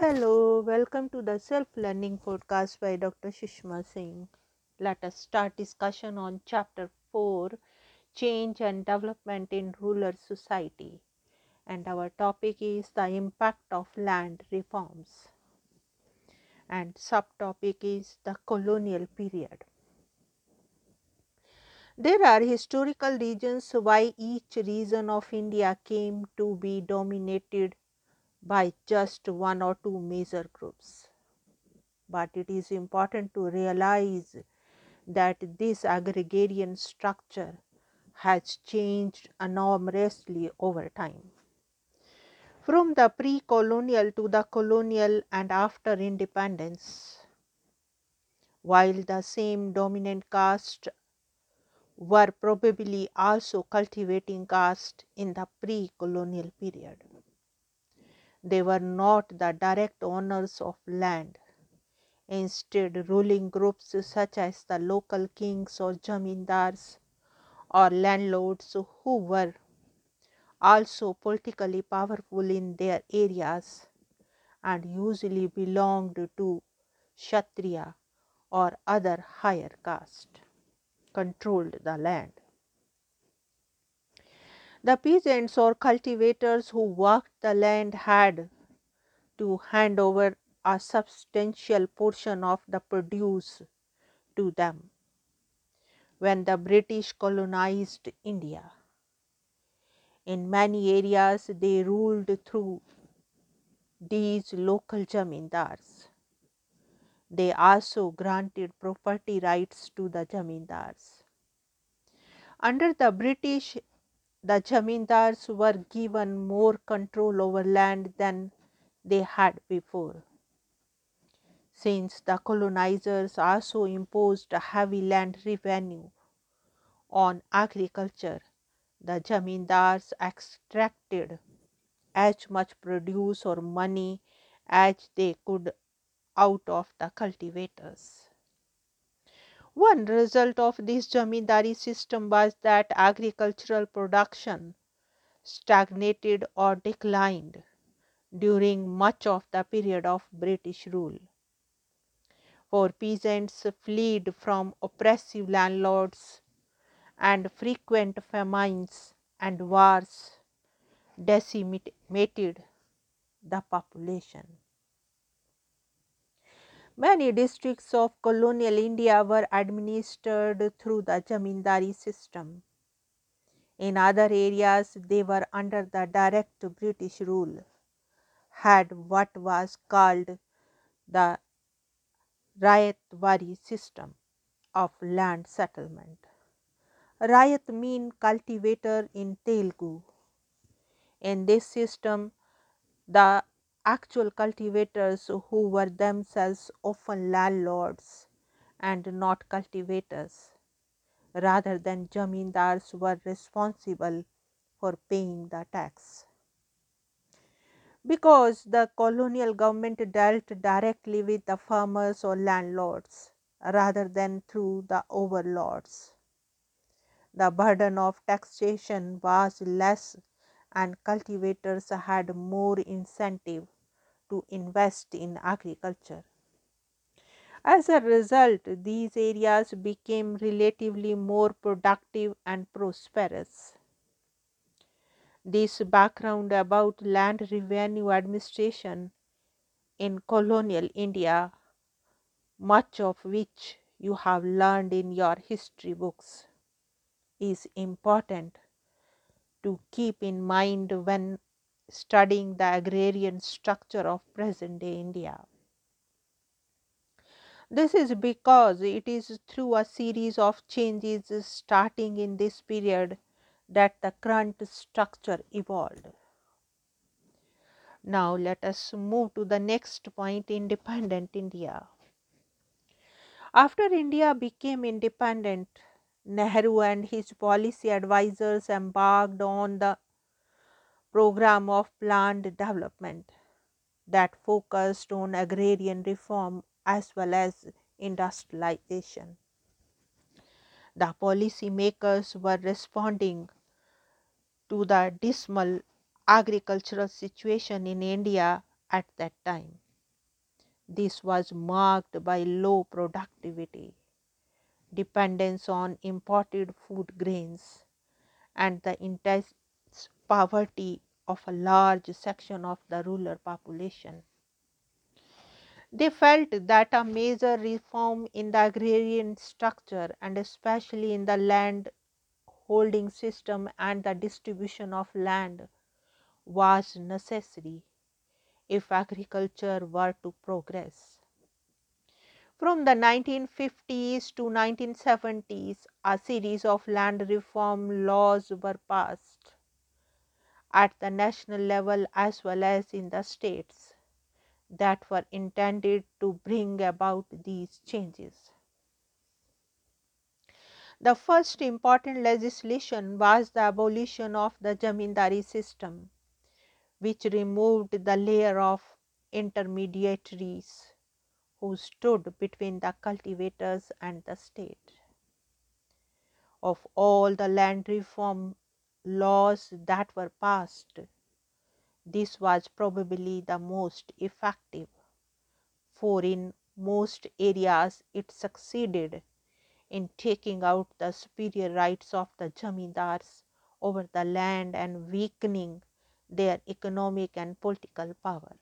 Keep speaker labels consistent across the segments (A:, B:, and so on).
A: Hello, welcome to the Self Learning Podcast by Dr. Sushma Singh. Let us start discussion on Chapter 4 Change and Development in Rural Society. And our topic is the impact of land reforms. And subtopic is the colonial period. There are historical reasons why each region of India came to be dominated by just one or two major groups. But it is important to realize that this agrarian structure has changed enormously over time. From the pre colonial to the colonial and after independence, while the same dominant caste were probably also cultivating caste in the pre colonial period. They were not the direct owners of land. Instead, ruling groups such as the local kings or jamindars or landlords who were also politically powerful in their areas and usually belonged to Kshatriya or other higher caste controlled the land. The peasants or cultivators who worked the land had to hand over a substantial portion of the produce to them when the British colonized India. In many areas, they ruled through these local jamindars. They also granted property rights to the jamindars. Under the British, the jamindars were given more control over land than they had before. Since the colonizers also imposed a heavy land revenue on agriculture, the jamindars extracted as much produce or money as they could out of the cultivators. One result of this jamindari system was that agricultural production stagnated or declined during much of the period of British rule. For peasants fled from oppressive landlords and frequent famines and wars decimated the population. Many districts of colonial India were administered through the Jamindari system. In other areas, they were under the direct British rule, had what was called the Rayatwari system of land settlement. Rayat mean cultivator in Telugu. In this system, the actual cultivators who were themselves often landlords and not cultivators rather than jamindars were responsible for paying the tax. Because the colonial government dealt directly with the farmers or landlords rather than through the overlords. The burden of taxation was less and cultivators had more incentive to invest in agriculture. As a result, these areas became relatively more productive and prosperous. This background about land revenue administration in colonial India, much of which you have learned in your history books, is important to keep in mind when studying the agrarian structure of present day India. This is because it is through a series of changes starting in this period that the current structure evolved. Now, let us move to the next point independent India. After India became independent, Nehru and his policy advisors embarked on the program of planned development that focused on agrarian reform as well as industrialization. The policymakers were responding to the dismal agricultural situation in India at that time. This was marked by low productivity, dependence on imported food grains, and the intense poverty of a large section of the rural population. They felt that a major reform in the agrarian structure and especially in the land holding system and the distribution of land was necessary if agriculture were to progress. From the 1950s to 1970s, a series of land reform laws were passed at the national level as well as in the states that were intended to bring about these changes. The first important legislation was the abolition of the Jamindari system, which removed the layer of intermediaries who stood between the cultivators and the state. Of all the land reform laws that were passed, this was probably the most effective, for in most areas it succeeded in taking out the superior rights of the jamindars over the land and weakening their economic and political power.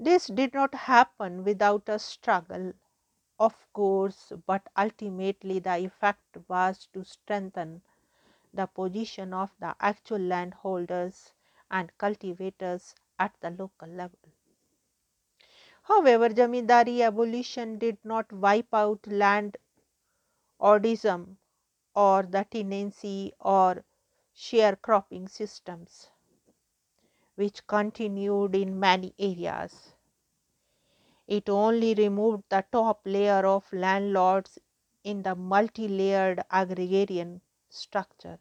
A: This did not happen without a struggle, of course, but ultimately the effect was to strengthen the position of the actual landholders and cultivators at the local level. However, Jamindari abolition did not wipe out land ordism or the tenancy or sharecropping systems, which continued in many areas. It only removed the top layer of landlords in the multi layered agrarian structure.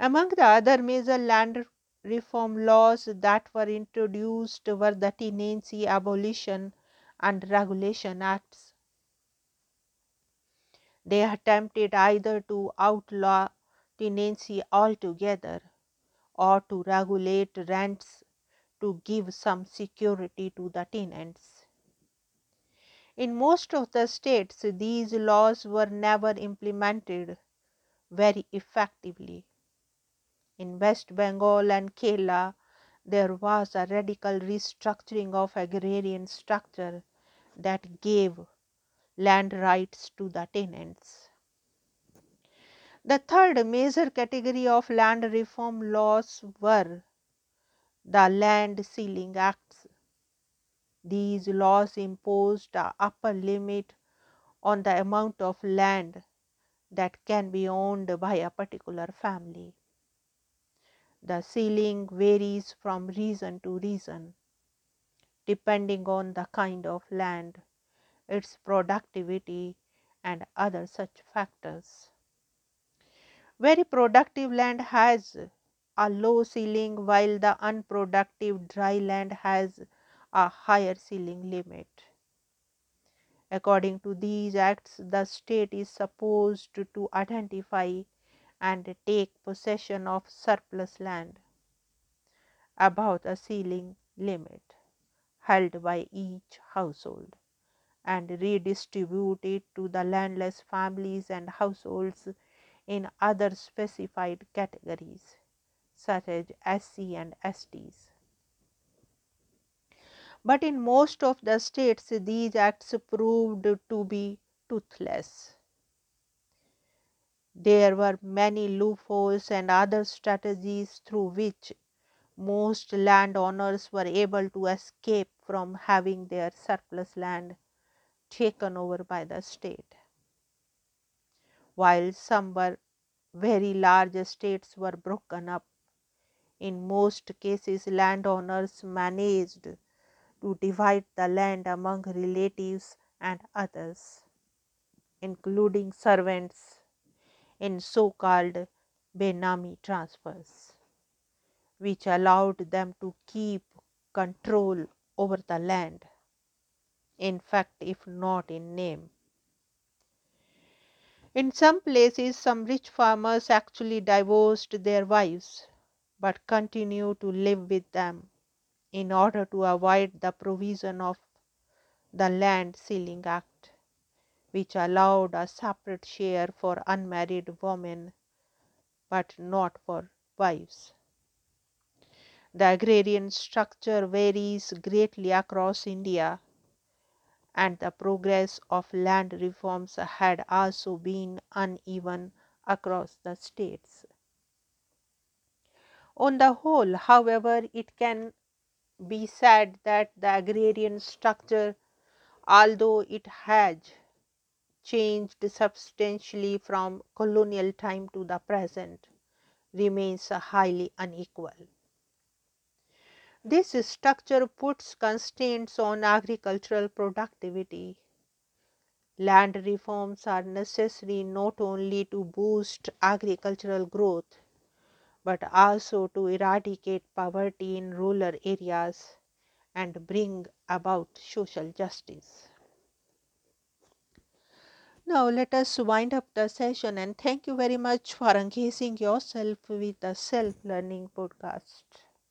A: Among the other major land reform laws that were introduced were the Tenancy Abolition and Regulation Acts. They attempted either to outlaw tenancy altogether or to regulate rents to give some security to the tenants. In most of the states, these laws were never implemented very effectively. In West Bengal and Kerala, there was a radical restructuring of agrarian structure that gave land rights to the tenants. The third major category of land reform laws were the Land Ceiling Acts. These laws imposed a upper limit on the amount of land that can be owned by a particular family. The ceiling varies from region to region depending on the kind of land, its productivity, and other such factors. Very productive land has a low ceiling while the unproductive dry land has a higher ceiling limit. According to these acts, the state is supposed to identify and take possession of surplus land above the ceiling limit held by each household and redistribute it to the landless families and households in other specified categories such as SC and STs. But in most of the states, these acts proved to be toothless. There were many loopholes and other strategies through which most landowners were able to escape from having their surplus land taken over by the state. While some were very large estates were broken up, in most cases landowners managed to divide the land among relatives and others, including servants in so called Benami transfers, which allowed them to keep control over the land, in fact, if not in name. In some places, some rich farmers actually divorced their wives but continued to live with them in order to avoid the provision of the Land Ceiling Act, which allowed a separate share for unmarried women but not for wives. The agrarian structure varies greatly across India, and the progress of land reforms had also been uneven across the states. On the whole, however, it can be said that the agrarian structure, although it has changed substantially from colonial time to the present, remains highly unequal. This structure puts constraints on agricultural productivity. Land reforms are necessary not only to boost agricultural growth but also to eradicate poverty in rural areas and bring about social justice. Now, let us wind up the session and thank you very much for engaging yourself with the Self Learning Podcast.